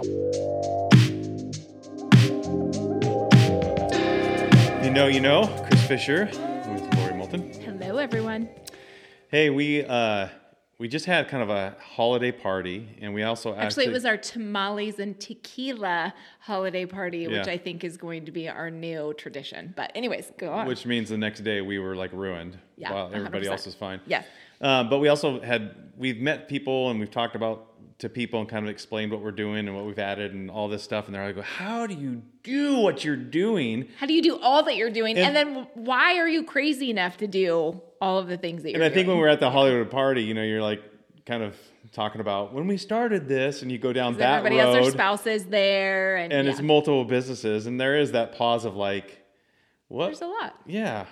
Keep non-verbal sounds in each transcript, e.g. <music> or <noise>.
You know, you know, Chris Fisher with Lori Moulton. Hello, everyone. Hey, we uh, we just had kind of a holiday party, and we also actually, actually it was our tamales and tequila holiday party, which. I think is going to be our new tradition. But anyways, go on. Which means the next day we were like ruined, yeah, while everybody 100%. else was fine. Yes. Um, but we also had we've met people and we've talked about to people and kind of explained what we're doing and what we've added and all this stuff. And they're like, how do you do what you're doing? How do you do all that you're doing? And, and then why are you crazy enough to do all of the things that you're And I doing? think when we're at the Hollywood party, you know, you're like kind of talking about when we started this and you go down that everybody road. has their spouses there. And, and yeah. it's multiple businesses. And there is that pause of like, what? There's a lot. Yeah.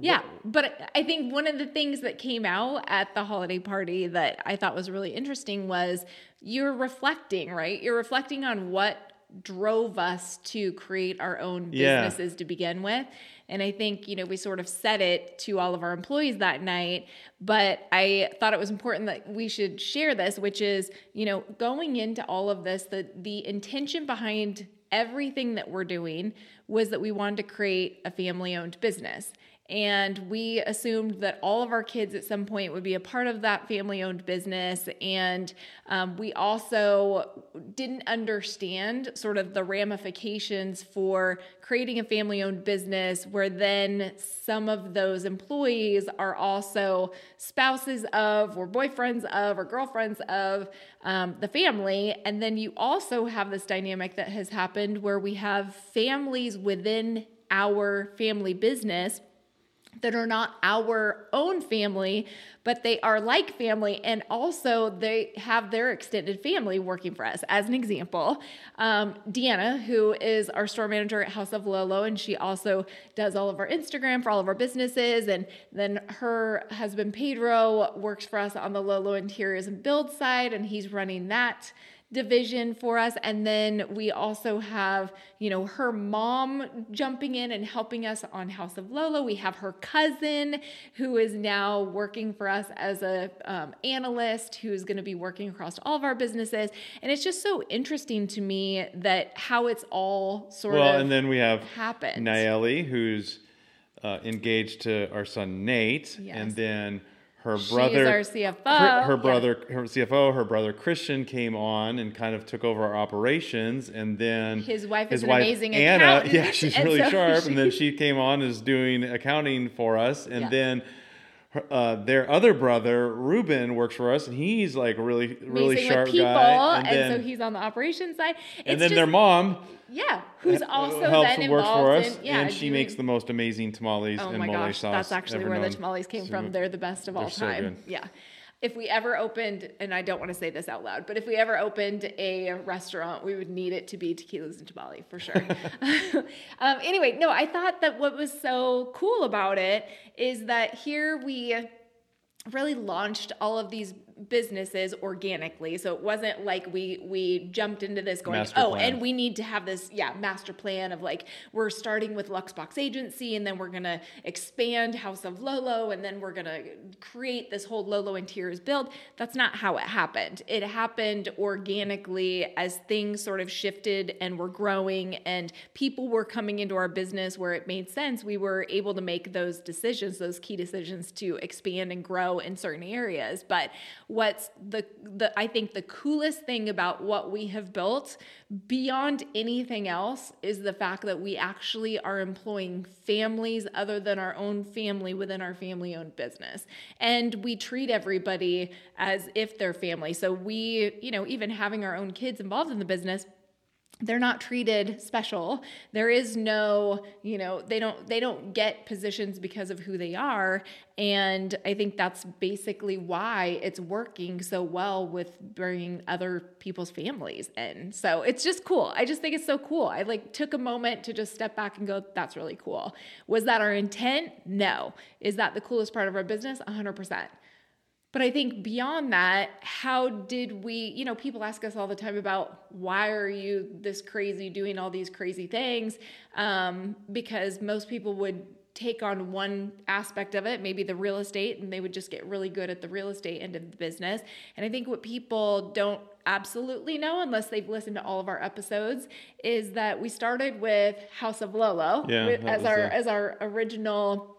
Yeah, but I think one of the things that came out at the holiday party that I thought was really interesting was you're reflecting, right? You're reflecting on what drove us to create our own businesses yeah. to begin with. And I think, you know, we sort of said it to all of our employees that night, but I thought it was important that we should share this, which is, you know, going into all of this, the the intention behind everything that we're doing was that we wanted to create a family owned business. And we assumed that all of our kids at some point would be a part of that family owned business. And um, we also didn't understand sort of the ramifications for creating a family owned business where then some of those employees are also spouses of, or boyfriends of, or girlfriends of um, the family. And then you also have this dynamic that has happened where we have families within our family business that are not our own family, but they are like family. And also, they have their extended family working for us. As an example, um, Deanna, who is our store manager at House of Lolo, and she also does all of our Instagram for all of our businesses. And then her husband, Pedro, works for us on the Lolo Interiors and Build side, and he's running that division for us and then we also have you know her mom jumping in and helping us on house of Lolo. we have her cousin who is now working for us as a um, analyst who's going to be working across all of our businesses and it's just so interesting to me that how it's all sort well, of well and then we have happened Nayeli who's uh, engaged to our son Nate yes. and then her brother, our CFO. Her brother, yeah. her CFO, her brother Christian came on and kind of took over our operations, and then his wife his is wife, amazing Anna, <laughs> accountant. yeah, she's really so sharp, she, and then she came on as doing accounting for us, and yeah. then. Uh, their other brother Ruben works for us, and he's like really, really Amazing sharp with people, guy. And, then, so he's on the operations side. It's and then just, their mom, yeah, who's also helps then works involved for us, in, yeah, and she makes the most amazing tamales oh and my mole gosh, sauce. That's actually where known. the tamales came so from. They're the best of all time. So yeah if we ever opened, and I don't want to say this out loud, but if we ever opened a restaurant, we would need it to be tequilas and tamale for sure. <laughs> <laughs> um, anyway, no, I thought that what was so cool about it is that here we really launched all of these businesses organically. So it wasn't like we we jumped into this going, master oh, plan. and we need to have this, yeah, master plan of like we're starting with Luxbox Agency and then we're gonna expand House of Lolo and then we're gonna create this whole Lolo interiors build. That's not how it happened. It happened organically as things sort of shifted and were growing and people were coming into our business where it made sense. We were able to make those decisions, those key decisions to expand and grow in certain areas. But what's the the I think the coolest thing about what we have built beyond anything else is the fact that we actually are employing families other than our own family within our family owned business. And we treat everybody as if they're family. So we, you know, even having our own kids involved in the business they're not treated special. There is no you know they don't they don't get positions because of who they are. And i think that's basically why it's working so well with bringing other people's families in. So it's just cool. I just think it's so cool. I like took a moment to just step back and go that's really cool. Was that our intent? No. Is that the coolest part of our business? 100% but I think beyond that, how did we, you know, people ask us all the time about why are you this crazy doing all these crazy things? Um, because most people would take on one aspect of it, maybe the real estate, and they would just get really good at the real estate end of the business. And I think what people don't absolutely know unless they've listened to all of our episodes is that we started with House of Lolo Yeah, as our the- as our original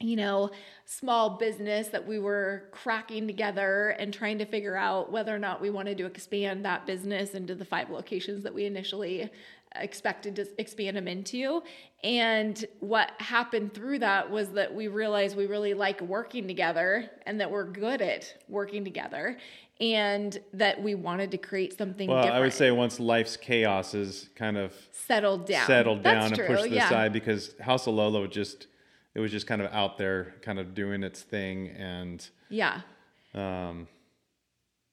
you know, small business that we were cracking together and trying to figure out whether or not we wanted to expand that business into the five locations that we initially expected to expand them into. And what happened through that was that we realized we really like working together and that we're good at working together and that we wanted to create something Well, different. I would say once life's chaos is kind of settled down. settled That's down true, and pushed to the yeah. side because House of Lolo just it was just kind of out there, kind of doing its thing, and Yeah. um,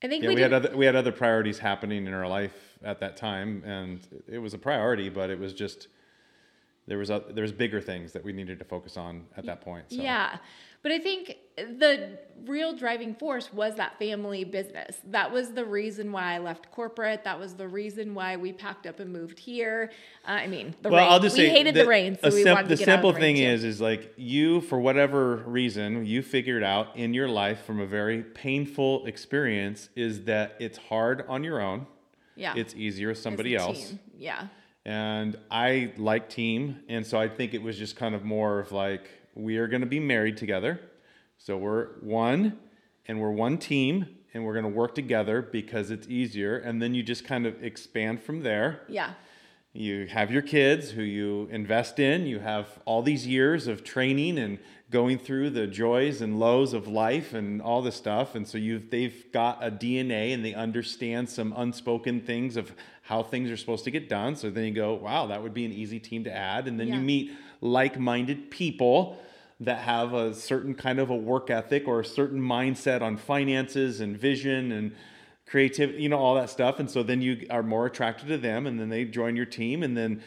I think yeah, we, we, had other we had other priorities happening in our life at that time, and it was a priority, but it was just there was a, there was bigger things that we needed to focus on at that point. So. Yeah. But I think the real driving force was that family business. That was the reason why I left corporate. That was the reason why we packed up and moved here. Uh, I mean, the well, rain. I'll just we say hated the, the rain, so we sim- wanted to get out simple of the rain thing is, is like you, for whatever reason, you figured out in your life from a very painful experience is that it's hard on your own. yeah, It's easier with somebody else. team. Yeah, And I like team, and so I think it was just kind of more of like we are going to be married together, so we're one, and we're one team, and we're going to work together because it's easier. And then you just kind of expand from there. yeah, You have your kids who you invest in. You have all these years of training and going through the joys and lows of life and all this stuff. And so you've they've got a DNA and they understand some unspoken things of how things are supposed to get done. So then you go, wow, that would be an easy team to add. And then Yeah. you meet like-minded people that have a certain kind of a work ethic or a certain mindset on finances and vision and creativity, you know, all that stuff. And so then you are more attracted to them and then they join your team and then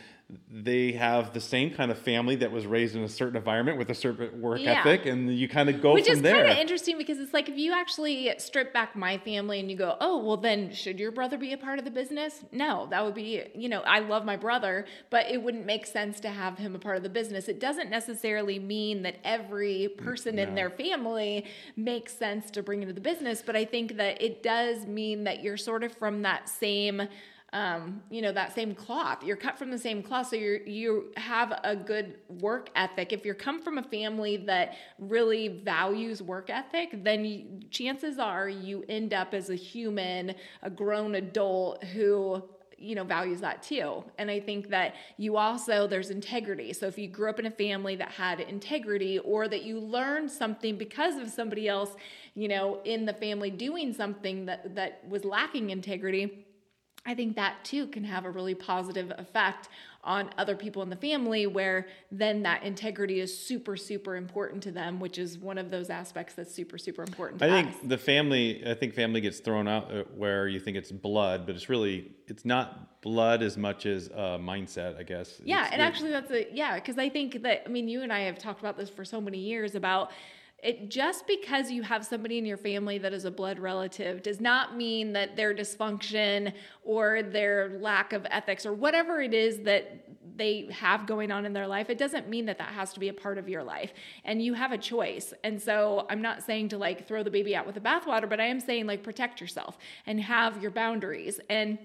they have the same kind of family that was raised in a certain environment with a certain work Yeah. ethic and you kind of go which from is there. kind of interesting because it's like if you actually strip back my family and you go, oh, well, then should your brother be a part of the business? No, that would be, you know, I love my brother, but it wouldn't make sense to have him a part of the business. It doesn't necessarily mean that every person in their family makes sense to bring into the business, but I think that it does mean that you're sort of from that same um, you know that same cloth. You're cut from the same cloth so you you have a good work ethic. If you come from a family that really values work ethic then you, chances are you end up as a human a grown adult who you know values that too. And i think that you also there's integrity. So if you grew up in a family that had integrity or that you learned something because of somebody else you know in the family doing something that that was lacking integrity I think that too can have a really positive effect on other people in the family where then that integrity is super super important to them which is one of those aspects that's super super important to I think us. the family. I think family gets thrown out uh, where you think it's blood, but it's really it's not blood as much as a mindset. I guess. Yeah, It's- and it- actually that's a yeah, because I think that I mean you and I have talked about this for so many years about it just because you have somebody in your family that is a blood relative does not mean that their dysfunction or their lack of ethics or whatever it is that they have going on in their life it doesn't mean that that has to be a part of your life. And you have a choice. And so i'm not saying to like throw the baby out with the bathwater but i am saying like protect yourself and have your boundaries. And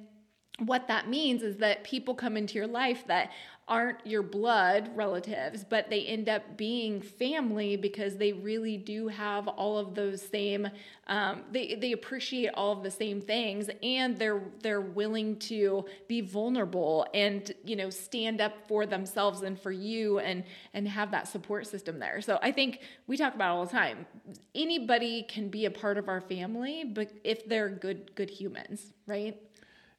what that means is that people come into your life that aren't your blood relatives, but they end up being family because they really do have all of those same. Um, they they appreciate all of the same things, and they're they're willing to be vulnerable and you know stand up for themselves and for you and and have that support system there. So I think we talk about it all the time. Anybody can be a part of our family, but if they're good good humans, right?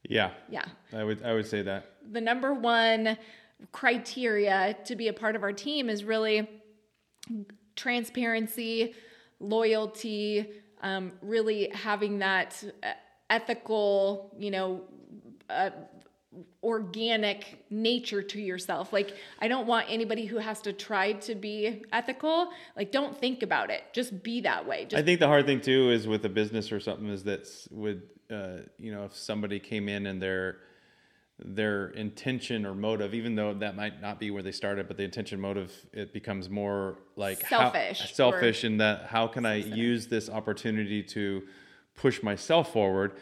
Yeah. Yeah I would. I would say that. the number one criteria to be a part of our team is really transparency, loyalty, um, really having that uh, ethical, you know, uh, organic nature to yourself. Like, I don't want anybody who has to try to be ethical. Like, don't think about it. Just be that way. Just I think the hard thing too is with a business or something is that would uh, you know if somebody came in and they're their intention or motive, even though that might not be where they started, but the intention motive it becomes more like selfish, how, selfish, in that how can I use this opportunity to push myself forward?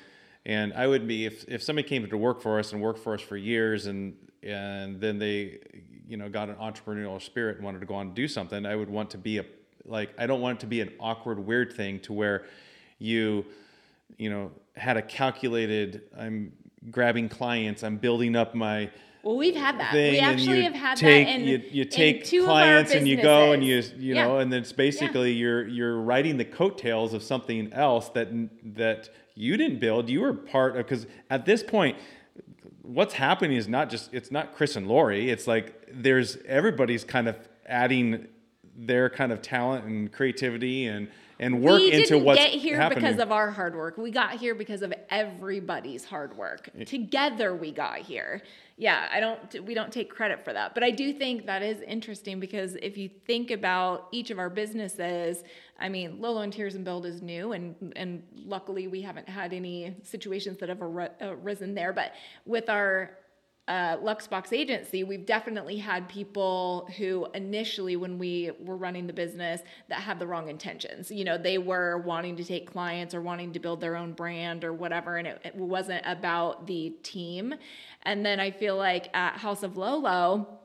And I would be if if somebody came to work for us and worked for us for years, and and then they you know got an entrepreneurial spirit and wanted to go on and do something, I would want to be a like I don't want it to be an awkward, weird thing to where you you know had a calculated I'm grabbing clients. I'm building up my well, we've had that. We actually have had take, that. In, you, you take clients and you go and you you yeah. know, and it's basically yeah. you're you're riding the coattails of something else that that you didn't build. You were part of because at this point, what's happening is not just it's not Chris and Lori. It's like there's everybody's kind of adding their kind of talent and creativity and and work we into what's get here happening. because of our hard work. We got here because of everybody's hard work. Together we got here. Yeah, I don't we don't take credit for that. But I do think that is interesting because if you think about each of our businesses, I mean, Lolo Interiors and Build is new and and luckily we haven't had any situations that have arisen there, but with our uh, Luxbox agency, we've definitely had people who initially, when we were running the business, that had the wrong intentions. You know, they were wanting to take clients or wanting to build their own brand or whatever, and it, it wasn't about the team. And then I feel like at House of Lolo,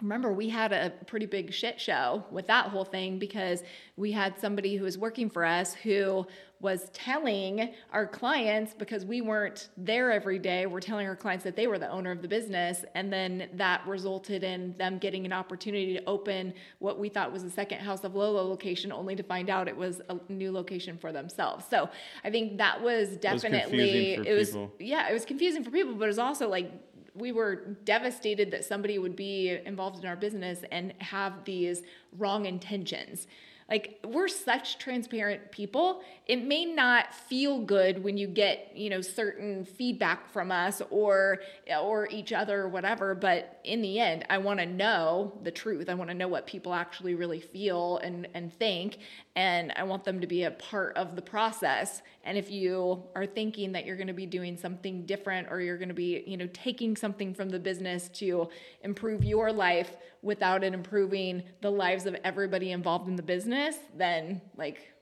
remember we had a pretty big shit show with that whole thing because we had somebody who was working for us who was telling our clients because we weren't there every day we're telling our clients that they were the owner of the business. And then that resulted in them getting an opportunity to open what we thought was a second house of lolo location only to find out it was a new location for themselves. So i think that was definitely it was, it was yeah it was confusing for people but it was also like we were devastated that somebody would be involved in our business and have these wrong intentions. Like we're such transparent people. It may not feel good when you get, you know, certain feedback from us or or each other or whatever, but in the end, I want to know the truth. I want to know what people actually really feel and and think and I want them to be a part of the process. And if you are thinking that you're going to be doing something different or you're going to be, you know, taking something from the business to improve your life without it improving the lives of everybody involved in the business, then like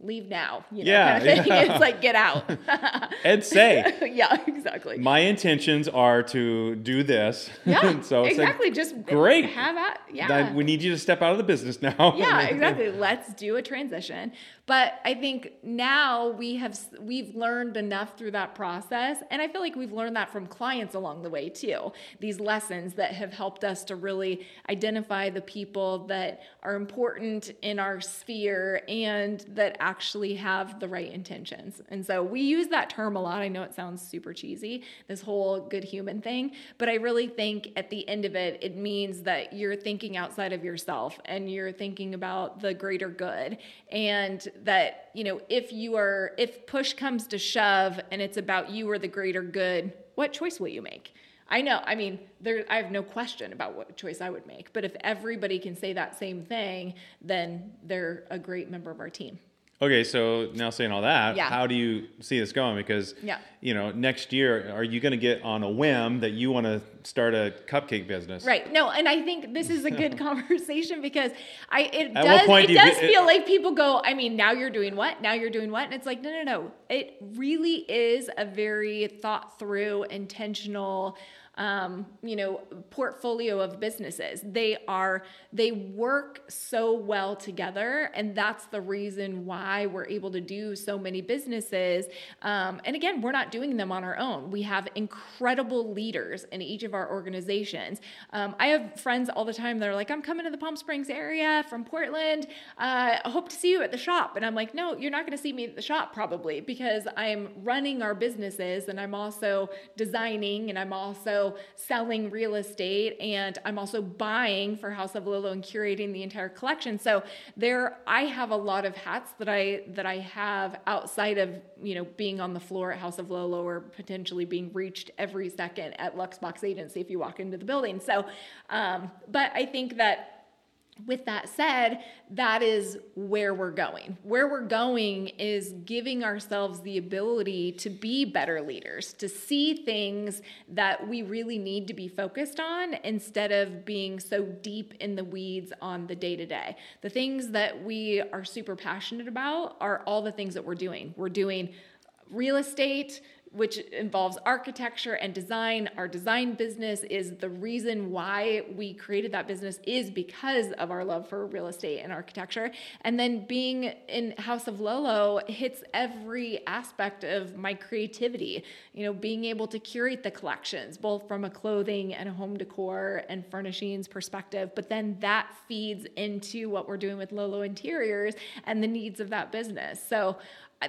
leave now. You know, yeah, kind of yeah. <laughs> It's like get out. <laughs> and say. <laughs> yeah, exactly. My intentions are to do this. Yeah. so exactly. Like, just great. Have at yeah. we need you to step out of the business now. yeah, exactly. Let's do a transition. But I think now we have we've learned enough through that process, and I feel like we've learned that from clients along the way too. These lessons that have helped us to really identify the people that are important in our sphere and that actually have the right intentions. And so we use that term a lot. I know it sounds super cheesy, this whole good human thing, but I really think at the end of it, it means that you're thinking outside of yourself and you're thinking about the greater good and that you know if you are if push comes to shove and it's about you or the greater good what choice will you make i know i mean there i have no question about what choice i would make but if everybody can say that same thing then they're a great member of our team Okay, so now saying all that, yeah. how do you see this going? Because yeah. you know, next year, are you going to get on a whim that you want to start a cupcake business? Right. No, and I think this is a good <laughs> conversation because I it At does it does get, feel it, like people go. I mean, now you're doing what? Now you're doing what? And it's like, no, no, no. It really is a very thought through, intentional um, you know portfolio of businesses. They are they work so well together and that's the reason why we're able to do so many businesses. Um, and again we're not doing them on our own. We have incredible leaders in each of our organizations. Um, i have friends all the time that are like i'm coming to the palm springs area from portland. Uh, i hope to see you at the shop. And i'm like no you're not going to see me at the shop probably because i'm running our businesses and i'm also designing and i'm also selling real estate and I'm also buying for House of Lolo and curating the entire collection. So there I have a lot of hats that I that I have outside of, you know, being on the floor at House of Lolo or potentially being reached every second at Luxbox Agency if you walk into the building. So um, but I think that with that said, that is where we're going. Where we're going is giving ourselves the ability to be better leaders, to see things that we really need to be focused on instead of being so deep in the weeds on the day to day. The things that we are super passionate about are all the things that we're doing. We're doing real estate, which involves architecture and design. Our design business is the reason why we created that business is because of our love for real estate and architecture. And then being in House of Lolo hits every aspect of my creativity. You know, being able to curate the collections, both from a clothing and a home decor and furnishings perspective, but then that feeds into what we're doing with Lolo Interiors and the needs of that business. So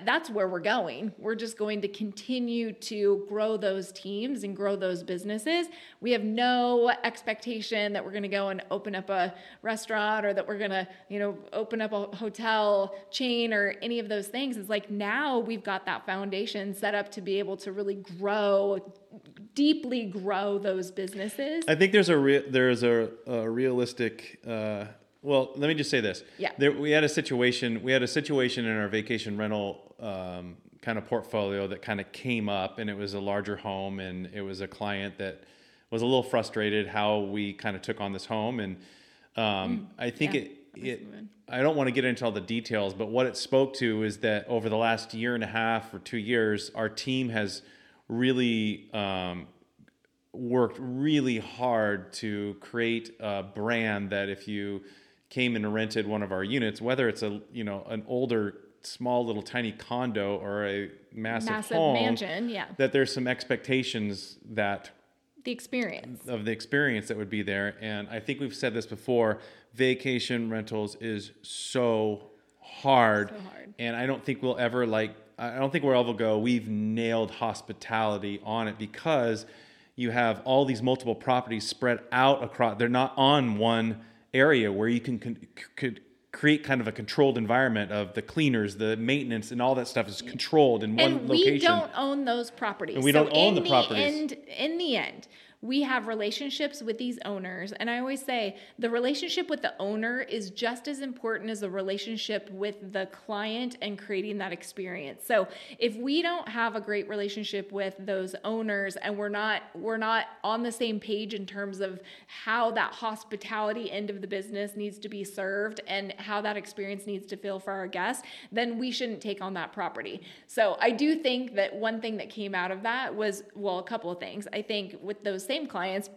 that's where we're going. We're just going to continue to grow those teams and grow those businesses. We have no expectation that we're going to go and open up a restaurant or that we're going to, you know, open up a hotel chain or any of those things. It's like now we've got that foundation set up to be able to really grow deeply grow those businesses. I think there's a re- there's a, a realistic uh, well, let me just say this. Yeah. There, we had a situation. We had a situation in our vacation rental um, kind of portfolio that kind of came up, and it was a larger home, and it was a client that was a little frustrated how we kind of took on this home, and um, mm, I think yeah. it. It, I don't want to get into all the details, but what it spoke to is that over the last year and a half or two years, our team has really um, worked really hard to create a brand that if you came and rented one of our units, whether it's a you know an older small little tiny condo or a massive, massive home, mansion, yeah, that there's some expectations that the experience of the experience that would be there. And I think we've said this before: vacation rentals is so hard, so hard. and I don't think we'll ever like. I don't think we'll ever go. We've nailed hospitality on it because you have all these multiple properties spread out across. They're not on one area where you can con- could create kind of a controlled environment of the cleaners, the maintenance, and all that stuff is controlled in one location. and we don't own those properties. And we don't own the, the properties. End, in the end, we have relationships with these owners. And i always say the relationship with the owner is just as important as the relationship with the client and creating that experience. So if we don't have a great relationship with those owners and we're not we're not on the same page in terms of how that hospitality end of the business needs to be served and how that experience needs to feel for our guests then we shouldn't take on that property. So i do think that one thing that came out of that was well a couple of things. I think with those same clients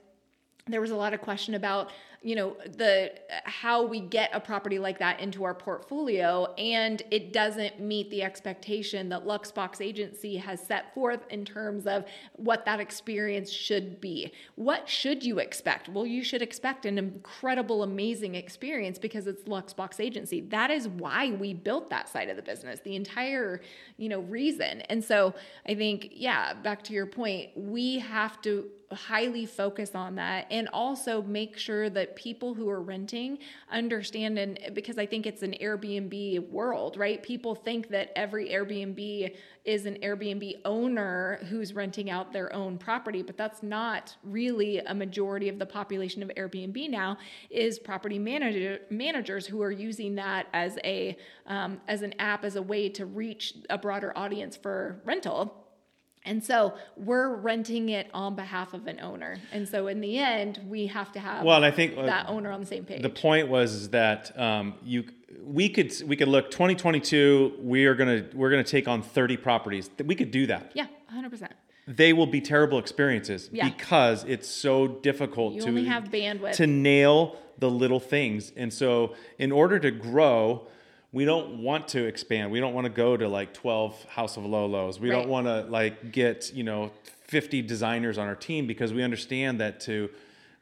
there was a lot of question about you know the how we get a property like that into our portfolio and it doesn't meet the expectation that Luxbox agency has set forth in terms of what that experience should be. What should you expect? Well you should expect an incredible amazing experience because it's Luxbox agency. That is why we built that side of the business the entire you know reason. And so i think yeah back to your point we have to highly focus on that and also make sure that people who are renting understand and because I think it's an Airbnb world, right? People think that every Airbnb is an Airbnb owner who's renting out their own property, but that's not really a majority of the population of Airbnb now is property manager managers who are using that as a um, as an app as a way to reach a broader audience for rental and so we're renting it on behalf of an owner. And so in the end, we have to have well, I think uh, that owner on the same page. The point was that um, you we could we could look 2022 we are going to we're going to take on 30 properties. We could do that. Yeah, 100%. They will be terrible experiences yeah. because it's so difficult you to have bandwidth to nail the little things. And so in order to grow, we don't want to expand. We don't want to go to like 12 House of Lolos. We right. don't want to like get, you know, 50 designers on our team because we understand that to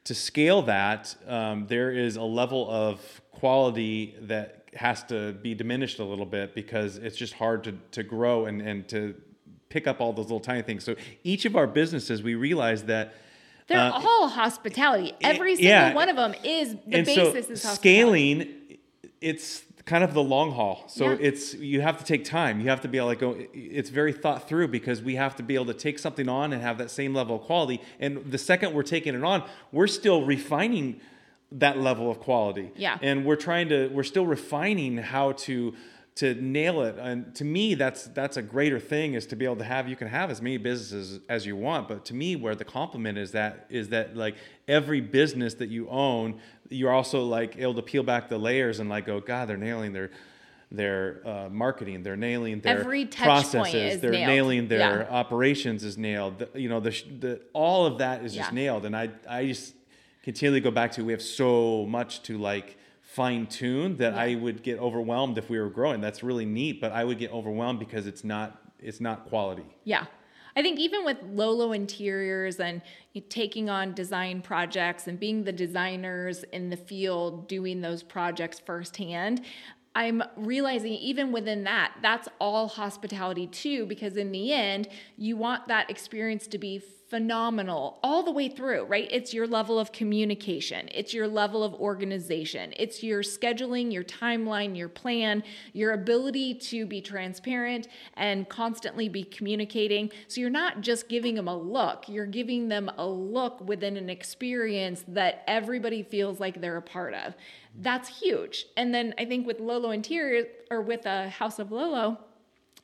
to scale that, um, there is a level of quality that has to be diminished a little bit because it's just hard to, to grow and, and to pick up all those little tiny things. So each of our businesses, we realize that they're uh, all hospitality. Every single yeah. one of them is the basis so is hospitality. Scaling, it's kind of the long haul. So yeah. it's you have to take time. You have to be able to go. It's very thought through because we have to be able to take something on and have that same level of quality. And the second we're taking it on, we're still refining that level of quality. Yeah. And we're trying to we're still refining how to to nail it and to me that's that's a greater thing is to be able to have you can have as many businesses as you want but to me where the compliment is that is that like every business that you own you're also like able to peel back the layers and like go god they're nailing their their uh, marketing they're nailing their Every touch point processes they're nailed. nailing their Yeah. operations is nailed the, you know the, the all of that is just nailed and i i just continually go back to we have so much to like fine tune that I would get overwhelmed if we were growing. That's really neat, but I would get overwhelmed because it's not it's not quality. Yeah. I think even with Lolo Interiors and taking on design projects and being the designers in the field doing those projects firsthand, I'm realizing even within that, that's all hospitality too, because in the end, you want that experience to be phenomenal all the way through, right? It's your level of communication, it's your level of organization, it's your scheduling, your timeline, your plan, your ability to be transparent and constantly be communicating. So you're not just giving them a look, you're giving them a look within an experience that everybody feels like they're a part of. That's huge. And then I think with Lolo Interior or with a House of Lolo,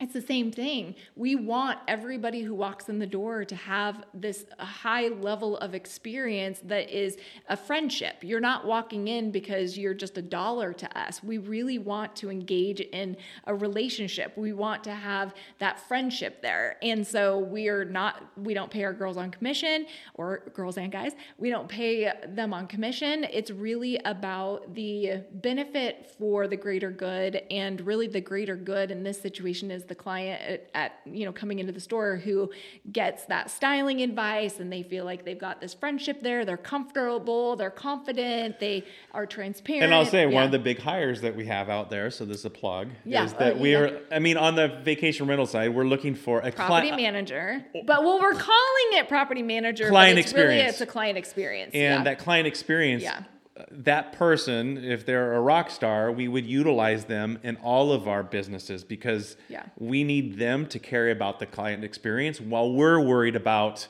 it's the same thing. We want everybody who walks in the door to have this high level of experience that is a friendship. You're not walking in because you're just a dollar to us. We really want to engage in a relationship. We want to have that friendship there. And so we are not, we don't pay our girls on commission or girls and guys. We don't pay them on commission. It's really about the benefit for the greater good. And really, the greater good in this situation is the client at, at, you know coming into the store who gets that styling advice and they feel like they've got this friendship there they're comfortable they're confident they are transparent And I'll say one of the big hires that we have out there, so this is a plug, Yeah, is that uh, we yeah. are I mean on the vacation rental side, we're looking for a property cli- manager but well we're calling it property manager Client it's really experience. it's a client experience and yeah. that client experience Yeah. That person if they're a rock star we would utilize them in all of our businesses because Yeah. we need them to carry about the client experience while we're worried about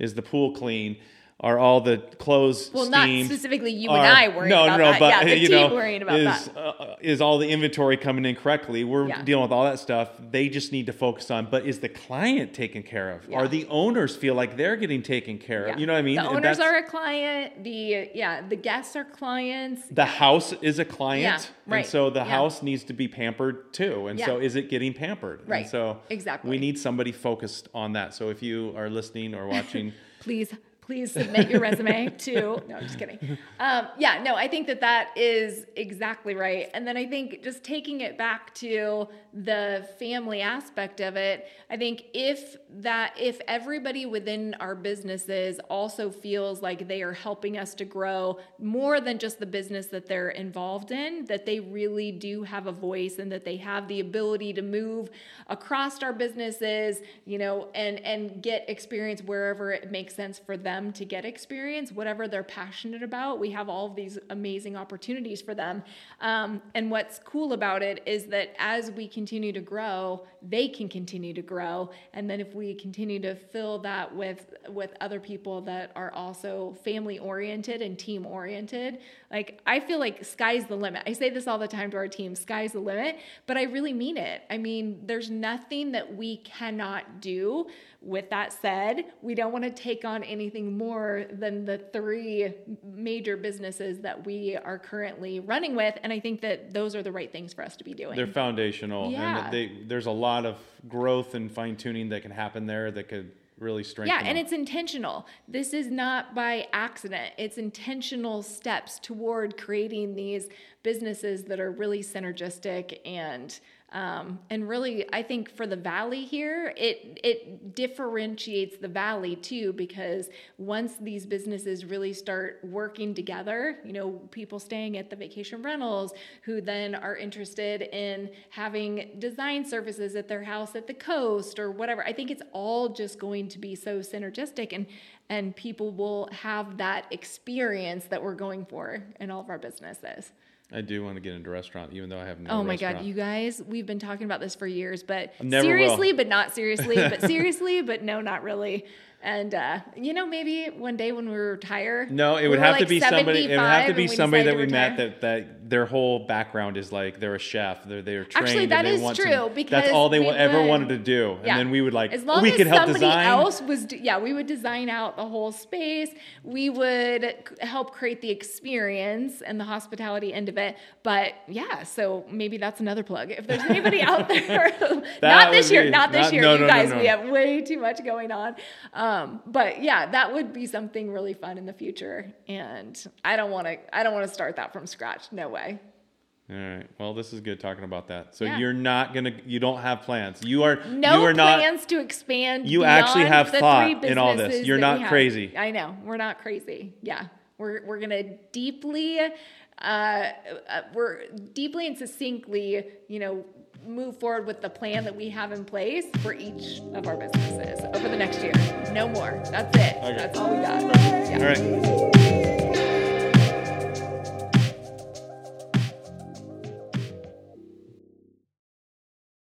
is the pool clean are all the clothes Well, not specifically you and I worrying no, about no, no, that. but Yeah, the you team know, worrying about is, that. Uh, is all the inventory coming in correctly? We're Yeah. dealing with all that stuff. They just need to focus on. But is the client taken care of? Yeah. Are the owners feel like they're getting taken care Yeah. of? You know what I mean? The And owners are a client. The yeah, the guests are clients. the house is a client, Yeah, right. and so the Yeah. house needs to be pampered too. And so, is it getting pampered? Right. And so, Exactly. we need somebody focused on that. So, if you are listening or watching, <laughs> please please submit your resume to no i'm just kidding. Um, yeah no i think that that is exactly right. And then i think just taking it back to the family aspect of it i think if that if everybody within our businesses also feels like they are helping us to grow more than just the business that they're involved in that they really do have a voice and that they have the ability to move across our businesses you know and and get experience wherever it makes sense for them to get experience whatever they're passionate about we have all of these amazing opportunities for them. Um, and what's cool about it is that as we continue to grow they can continue to grow. And then if we continue to fill that with with other people that are also family oriented and team oriented like i feel like sky's the limit. I say this all the time to our team sky's the limit but i really mean it. I mean there's nothing that we cannot do with that said. We don't want to take on anything more than the three major businesses that we are currently running with and i think that those are the right things for us to be doing. They're foundational, Yeah. and they, there's a lot of growth and fine tuning that can happen there that could really strengthen. Yeah, and them. it's intentional. This is not by accident. It's intentional steps toward creating these businesses that are really synergistic and um, and really, I think for the valley here, it it differentiates the valley too because once these businesses really start working together, you know, people staying at the vacation rentals who then are interested in having design services at their house at the coast or whatever. I think it's all just going to be so synergistic and and people will have that experience that we're going for in all of our businesses. I do want to get into restaurant, even though I have no. Oh my restaurant. god, you guys, we've been talking about this for years, but Never will. seriously, but not seriously, but <laughs> seriously, but no, not really. And uh, you know, maybe one day when we retire. No, it would have to be somebody. It would have to be somebody that we met that that their whole background is like they're a chef. They're they're trained. Actually, and they is true, because that's all they ever wanted to do. And Yeah. then we would like as long we as could help somebody design. else was yeah we would design out the whole space we would help create the experience and the hospitality end of it but yeah so maybe that's another plug if there's anybody out <laughs> there <laughs> not this year be- not this not- year no, you no, guys no. we have way too much going on um, but yeah that would be something really fun in the future and i don't want to i don't want to start that from scratch no way All right. Well, this is good talking about that. So Yeah. you're not gonna. You don't have plans. You are. no You are not. plans to expand. you actually have thought in all this. You're not crazy. I know we're not crazy. Yeah, we're we're gonna deeply, uh, uh, we're deeply and succinctly, you know, move forward with the plan that we have in place for each of our businesses over the next year. No more. That's it. Okay. That's all we got. Yeah. All right.